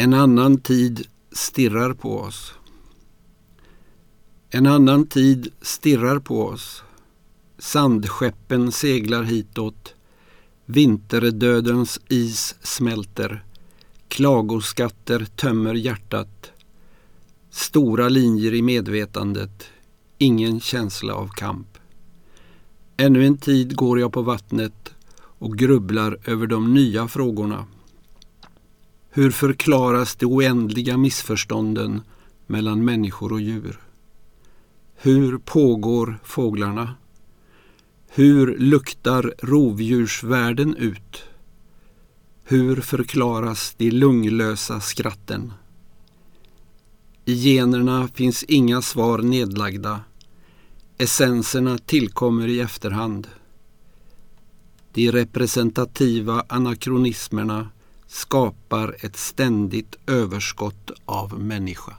En annan tid stirrar på oss. En annan tid stirrar på oss. Sandskeppen seglar hitåt. Vinterdödens is smälter. Klagoskatter tömmer hjärtat. Stora linjer i medvetandet. Ingen känsla av kamp. Ännu en tid går jag på vattnet och grubblar över de nya frågorna. Hur förklaras de oändliga missförstånden mellan människor och djur? Hur pågår fåglarna? Hur luktar rovdjursvärlden ut? Hur förklaras de lunglösa skratten? I generna finns inga svar nedlagda. Essenserna tillkommer i efterhand. De representativa anakronismerna skapar ett ständigt överskott av människa.